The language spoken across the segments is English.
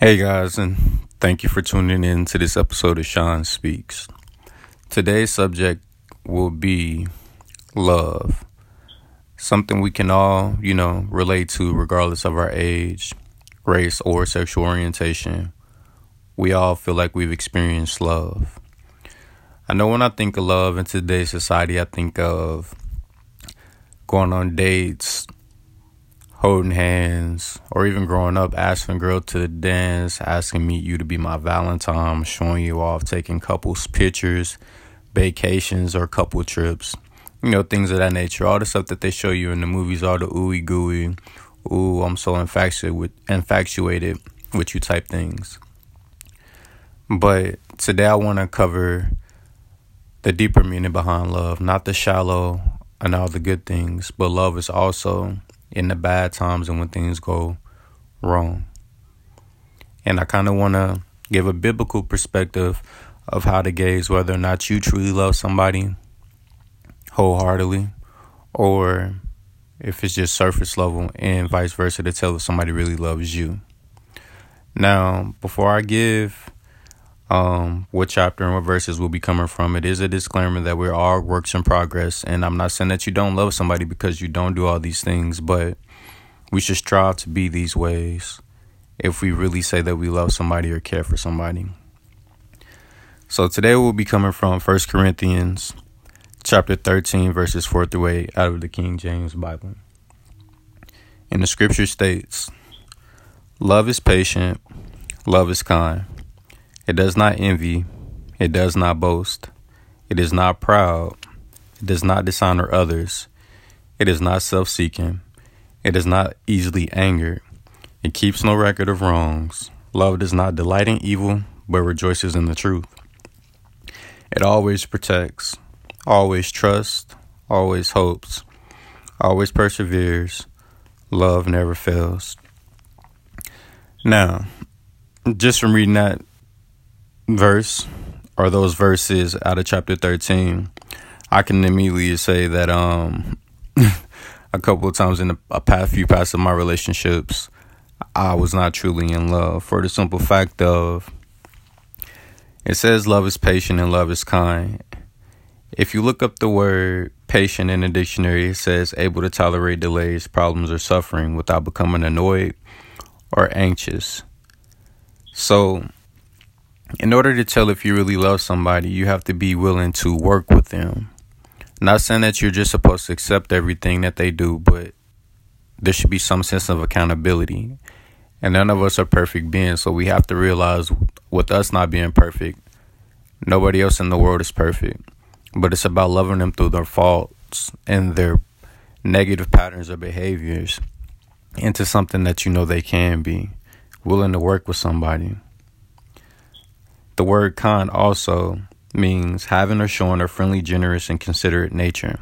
Hey guys, and thank you for tuning in to this episode of Sean Speaks. Today's subject will be love. Something we can all, you know, relate to regardless of our age, race, or sexual orientation. We all feel like we've experienced love. I know when I think of love in today's society, I think of going on dates, holding hands, or even growing up asking girl to the dance, asking me you to be my Valentine, showing you off, taking couples pictures, vacations or couple trips, you know, things of that nature. All the stuff that they show you in the movies, all the ooey gooey, ooh, I'm so infatuated with infatuated with you type things. But today I want to cover the deeper meaning behind love, not the shallow and all the good things, but love is also in the bad times and when things go wrong. And I kind of want to give a biblical perspective of how to gauge whether or not you truly love somebody wholeheartedly or if it's just surface level and vice versa to tell if somebody really loves you. Now, before I give um, what chapter and what verses will be coming from. It is a disclaimer that we're all works in progress, and I'm not saying that you don't love somebody because you don't do all these things, but we should strive to be these ways if we really say that we love somebody or care for somebody. So today we'll be coming from 1 Corinthians chapter 13 verses 4 through 8 out of the King James Bible. And the scripture states, Love is patient, love is kind. It does not envy. It does not boast. It is not proud. It does not dishonor others. It is not self seeking. It is not easily angered. It keeps no record of wrongs. Love does not delight in evil, but rejoices in the truth. It always protects, always trusts, always hopes, always perseveres. Love never fails. Now, just from reading that verse or those verses out of chapter 13, I can immediately say that um a couple of times in a past few past of my relationships, I was not truly in love for the simple fact of it says love is patient and love is kind. If you look up the word patient in the dictionary, it says able to tolerate delays, problems, or suffering without becoming annoyed or anxious. So in order to tell if you really love somebody, you have to be willing to work with them. Not saying that you're just supposed to accept everything that they do, but there should be some sense of accountability. And none of us are perfect beings, so we have to realize with us not being perfect, nobody else in the world is perfect. But it's about loving them through their faults and their negative patterns or behaviors into something that you know they can be. Willing to work with somebody. The word kind also means having or showing a friendly, generous, and considerate nature.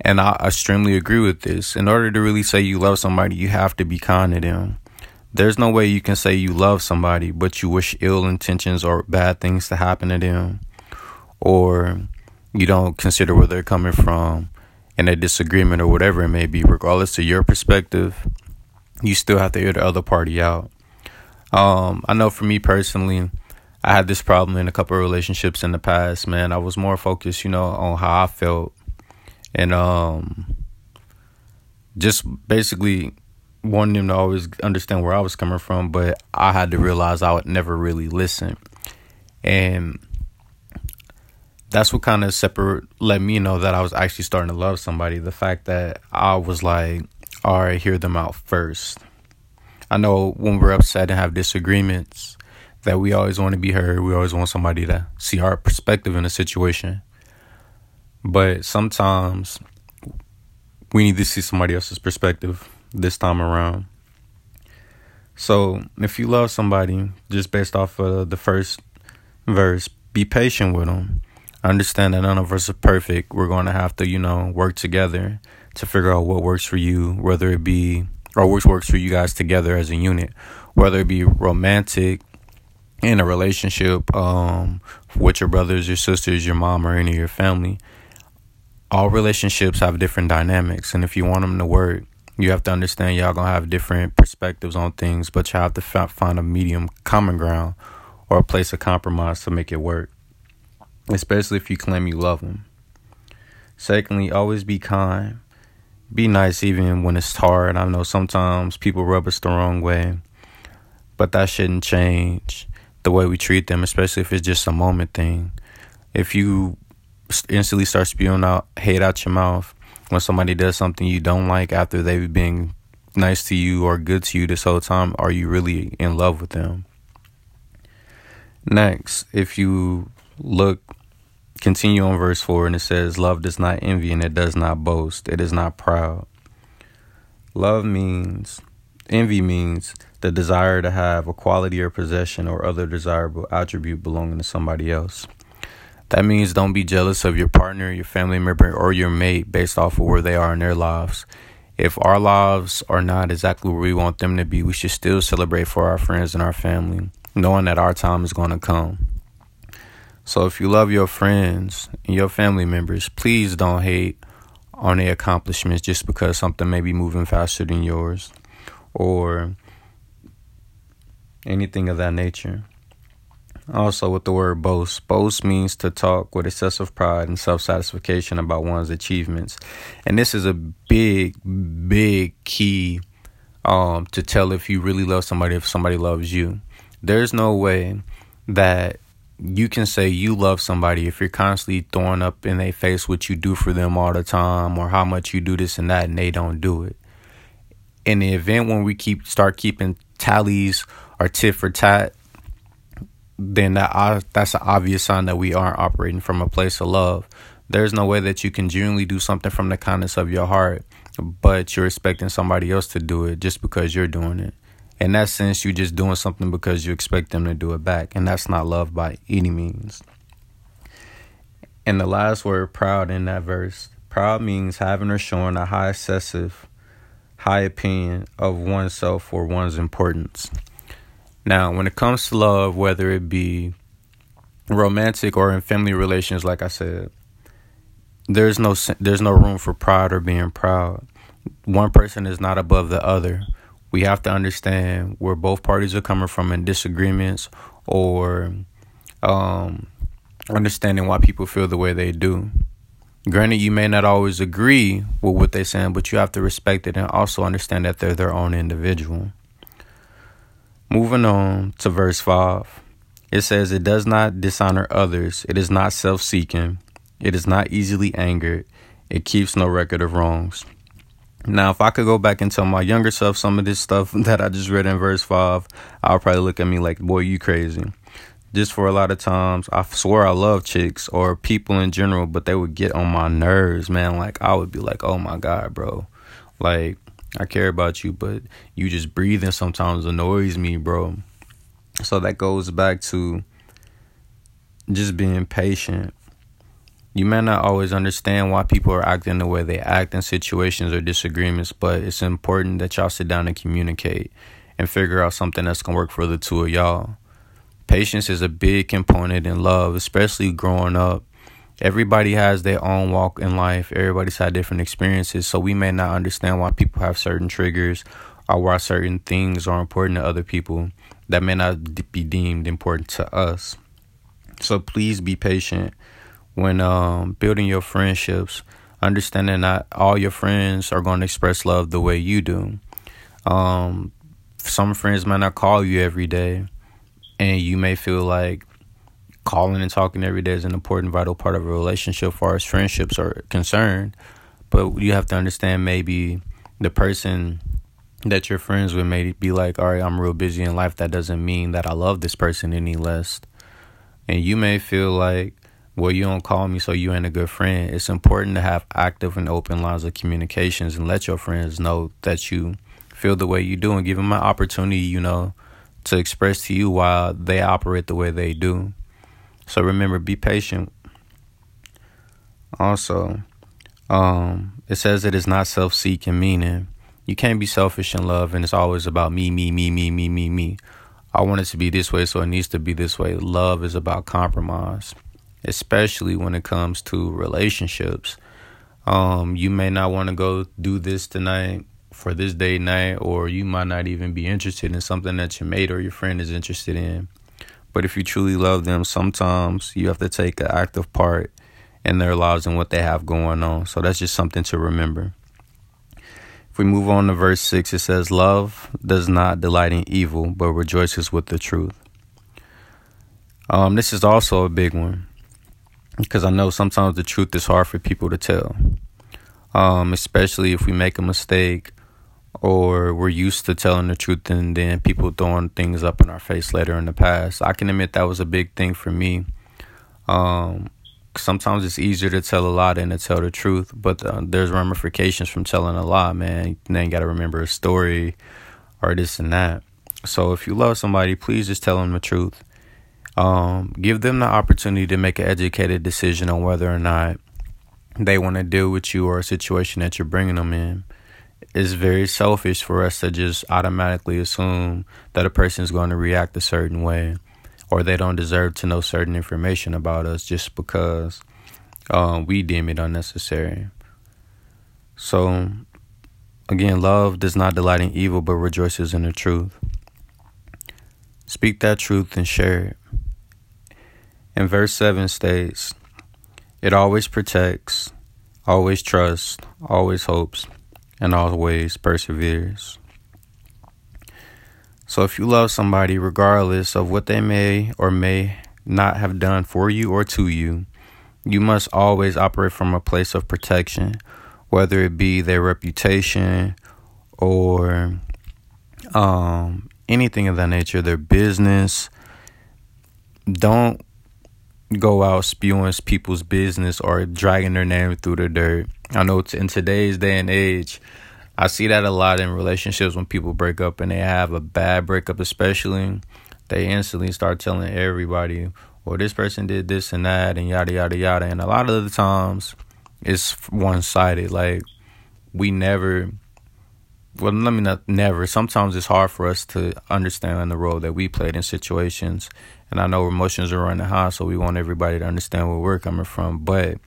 And I extremely agree with this. In order to really say you love somebody, you have to be kind to them. There's no way you can say you love somebody, but you wish ill intentions or bad things to happen to them, or you don't consider where they're coming from in a disagreement or whatever it may be, regardless of your perspective, you still have to hear the other party out. Um, I know for me personally, I had this problem in a couple of relationships in the past, man. I was more focused, you know, on how I felt and um just basically wanting them to always understand where I was coming from, but I had to realize I would never really listen. And that's what kind of separate let me know that I was actually starting to love somebody. The fact that I was like, all right, hear them out first. I know when we're upset and have disagreements, that we always want to be heard. We always want somebody to see our perspective in a situation. But sometimes we need to see somebody else's perspective this time around. So if you love somebody, just based off of the first verse, be patient with them. Understand that none of us are perfect. We're going to have to, you know, work together to figure out what works for you, whether it be or which works for you guys together as a unit, whether it be romantic, in a relationship um, with your brothers, your sisters, your mom, or any of your family, all relationships have different dynamics. And if you want them to work, You have to understand y'all gonna have different perspectives on things, but you have to find a medium common ground or a place of compromise to make it work, especially if you claim you love them. Secondly, always be kind. Be nice even when it's hard. I know sometimes people rub us the wrong way, but that shouldn't change the way we treat them, especially if it's just a moment thing. If you instantly start spewing out hate out your mouth when somebody does something you don't like after they've been nice to you or good to you this whole time, are you really in love with them? Next, if you look continue on verse 4 and it says love does not envy and it does not boast it is not proud love means envy means the desire to have a quality or possession or other desirable attribute belonging to somebody else. That means don't be jealous of your partner your family member or your mate based off of where they are in their lives. If our lives are not exactly where we want them to be we should still celebrate for our friends and our family knowing that our time is going to come. So if you love your friends and your family members, please don't hate on their accomplishments just because something may be moving faster than yours. Or anything of that nature. Also, with the word boast, boast means to talk with excessive pride and self satisfaction about one's achievements. And this is a big, big key um, to tell if you really love somebody, if somebody loves you. There's no way that you can say you love somebody if you're constantly throwing up in their face what you do for them all the time or how much you do this and that and they don't do it. In the event when we keep start keeping tallies or tit for tat, then that that's an obvious sign that we aren't operating from a place of love. There's no way that you can genuinely do something from the kindness of your heart, but you're expecting somebody else to do it just because you're doing it in that sense, you're just doing something because you expect them to do it back, and that's not love by any means. And the last word, proud, in that verse, proud means having or showing a high excessive, high opinion of oneself or one's importance. Now, when it comes to love, whether it be romantic or in family relations, like I said, there's no there's no room for pride or being proud. One person is not above the other we have to understand where both parties are coming from in disagreements or um, understanding why people feel the way they do. Granted, you may not always agree with what they're saying, but you have to respect it and also understand that they're their own individual. Moving on to verse 5, it says, It does not dishonor others, it is not self seeking, it is not easily angered, it keeps no record of wrongs. Now, if I could go back and tell my younger self some of this stuff that I just read in verse 5, I'll probably look at me like, boy, you crazy. Just for a lot of times, I swear I love chicks or people in general, but they would get on my nerves, man. Like, I would be like, oh my God, bro. Like, I care about you, but you just breathing sometimes annoys me, bro. So that goes back to just being patient you may not always understand why people are acting the way they act in situations or disagreements, but it's important that y'all sit down and communicate and figure out something that's going to work for the two of y'all. Patience is a big component in love, especially growing up. Everybody has their own walk in life, everybody's had different experiences, so we may not understand why people have certain triggers or why certain things are important to other people that may not be deemed important to us. So please be patient when um, building your friendships, understanding that all your friends are going to express love the way you do. Um, some friends might not call you every day, and you may feel like calling and talking every day is an important, vital part of a relationship, far as friendships are concerned. But you have to understand maybe the person that you're friends with may be like, all right, I'm real busy in life. That doesn't mean that I love this person any less. And you may feel like well, you don't call me, so you ain't a good friend. It's important to have active and open lines of communications and let your friends know that you feel the way you do and give them an opportunity, you know, to express to you why they operate the way they do. So remember, be patient. Also, um, it says it is not self seeking, meaning you can't be selfish in love and it's always about me, me, me, me, me, me, me. I want it to be this way, so it needs to be this way. Love is about compromise especially when it comes to relationships. Um, you may not want to go do this tonight for this day night, or you might not even be interested in something that your mate or your friend is interested in. But if you truly love them, sometimes you have to take an active part in their lives and what they have going on. So that's just something to remember. If we move on to verse 6, it says, Love does not delight in evil, but rejoices with the truth. Um, this is also a big one because I know sometimes the truth is hard for people to tell, um, especially if we make a mistake or we're used to telling the truth and then people throwing things up in our face later in the past. I can admit that was a big thing for me. Um, sometimes it's easier to tell a lie than to tell the truth, but uh, there's ramifications from telling a lie, man. Then you got to remember a story or this and that. So if you love somebody, please just tell them the truth. Um, give them the opportunity to make an educated decision on whether or not they want to deal with you or a situation that you're bringing them in. It's very selfish for us to just automatically assume that a person is going to react a certain way or they don't deserve to know certain information about us just because um, we deem it unnecessary. So, again, love does not delight in evil but rejoices in the truth. Speak that truth and share it. And verse 7 states, It always protects, always trusts, always hopes, and always perseveres. So if you love somebody, regardless of what they may or may not have done for you or to you, you must always operate from a place of protection, whether it be their reputation or um, anything of that nature, their business. Don't go out spewing people's business or dragging their name through the dirt. I know in today's day and age, I see that a lot in relationships when people break up and they have a bad breakup, especially. They instantly start telling everybody, well, this person did this and that, and yada, yada, yada. And a lot of the times, it's one sided. Like, we never, well, let me not never. Sometimes it's hard for us to understand the role that we played in situations. And I know emotions are running high, so we want everybody to understand where we're coming from. But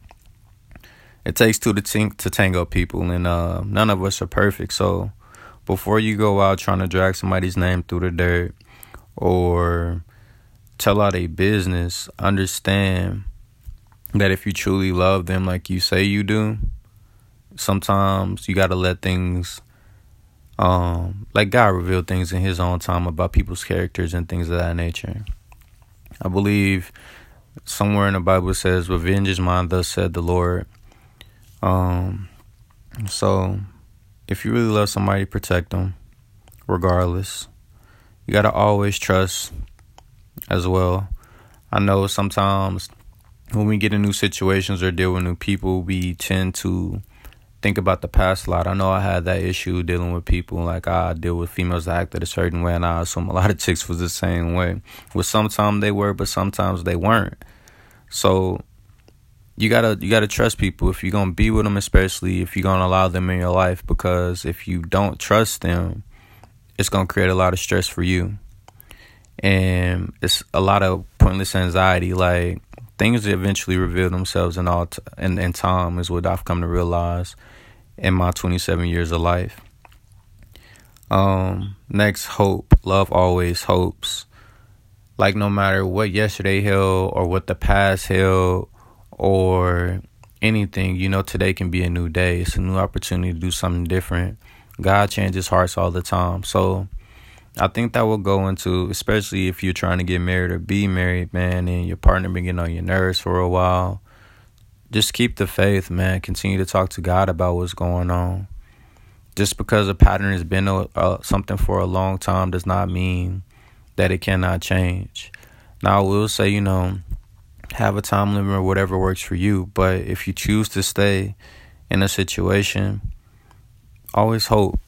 it takes two to to tango people, and uh, none of us are perfect. So before you go out trying to drag somebody's name through the dirt or tell out a business, understand that if you truly love them like you say you do, sometimes you got to let things um like God reveal things in his own time about people's characters and things of that nature. I believe somewhere in the Bible says, Revenge is mine, thus said the Lord. Um, so if you really love somebody, protect them, regardless. You gotta always trust as well. I know sometimes when we get in new situations or deal with new people, we tend to think about the past a lot. I know I had that issue dealing with people. Like I deal with females that acted a certain way, and I assume a lot of chicks was the same way. Well, sometimes they were, but sometimes they weren't. So you gotta you gotta trust people if you're gonna be with them, especially if you're gonna allow them in your life. Because if you don't trust them, it's gonna create a lot of stress for you, and it's a lot of pointless anxiety. Like things eventually reveal themselves in all t- in, in time is what I've come to realize in my 27 years of life. Um, next, hope. Love always hopes. Like no matter what yesterday held or what the past held or anything, you know, today can be a new day. It's a new opportunity to do something different. God changes hearts all the time. So I think that will go into, especially if you're trying to get married or be married, man, and your partner been getting on your nerves for a while. Just keep the faith, man. Continue to talk to God about what's going on. Just because a pattern has been a, something for a long time does not mean that it cannot change. Now, I will say, you know, have a time limit or whatever works for you. But if you choose to stay in a situation, always hope.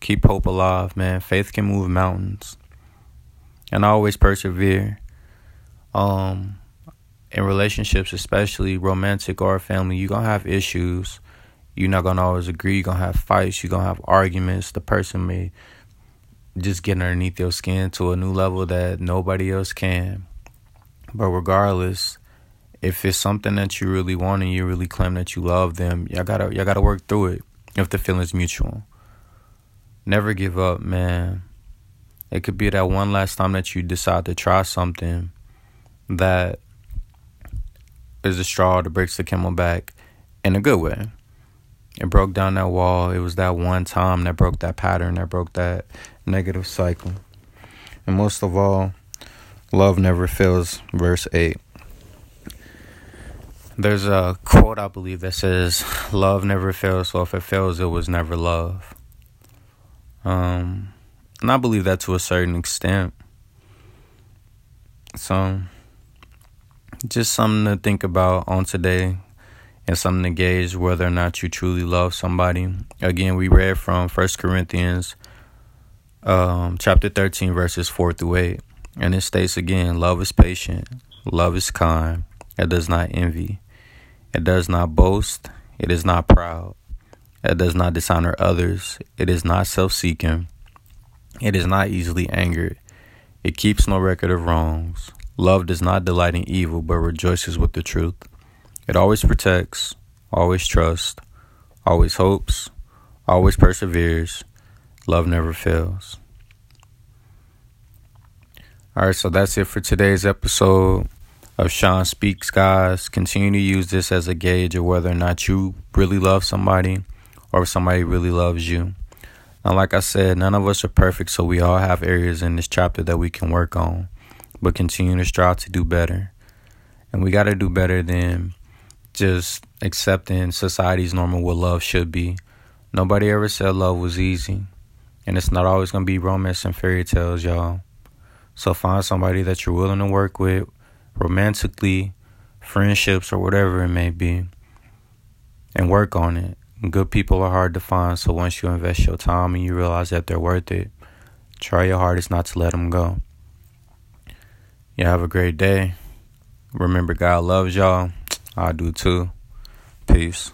Keep hope alive, man. Faith can move mountains. And always persevere. Um in relationships, especially romantic or family, you're gonna have issues. You're not gonna always agree, you're gonna have fights, you're gonna have arguments. The person may just get underneath your skin to a new level that nobody else can. But regardless, if it's something that you really want and you really claim that you love them, y'all gotta y'all gotta work through it if the feeling's mutual. Never give up, man. It could be that one last time that you decide to try something that is a straw that breaks the camel back in a good way. It broke down that wall. It was that one time that broke that pattern, that broke that negative cycle. And most of all, love never fails, verse 8. There's a quote I believe that says, Love never fails, so if it fails, it was never love. Um, and I believe that to a certain extent. So, just something to think about on today and something to gauge whether or not you truly love somebody. Again, we read from First Corinthians um, chapter 13, verses 4 through 8. And it states again love is patient, love is kind, it does not envy, it does not boast, it is not proud, it does not dishonor others, it is not self seeking, it is not easily angered, it keeps no record of wrongs. Love does not delight in evil, but rejoices with the truth. It always protects, always trusts, always hopes, always perseveres. Love never fails. All right, so that's it for today's episode of Sean Speaks, guys. Continue to use this as a gauge of whether or not you really love somebody or if somebody really loves you. Now, like I said, none of us are perfect, so we all have areas in this chapter that we can work on but continue to strive to do better. And we got to do better than just accepting society's normal what love should be. Nobody ever said love was easy. And it's not always going to be romance and fairy tales, y'all. So find somebody that you're willing to work with romantically, friendships, or whatever it may be, and work on it. Good people are hard to find, so once you invest your time and you realize that they're worth it, try your hardest not to let them go. You have a great day. Remember, God loves y'all. I do too. Peace.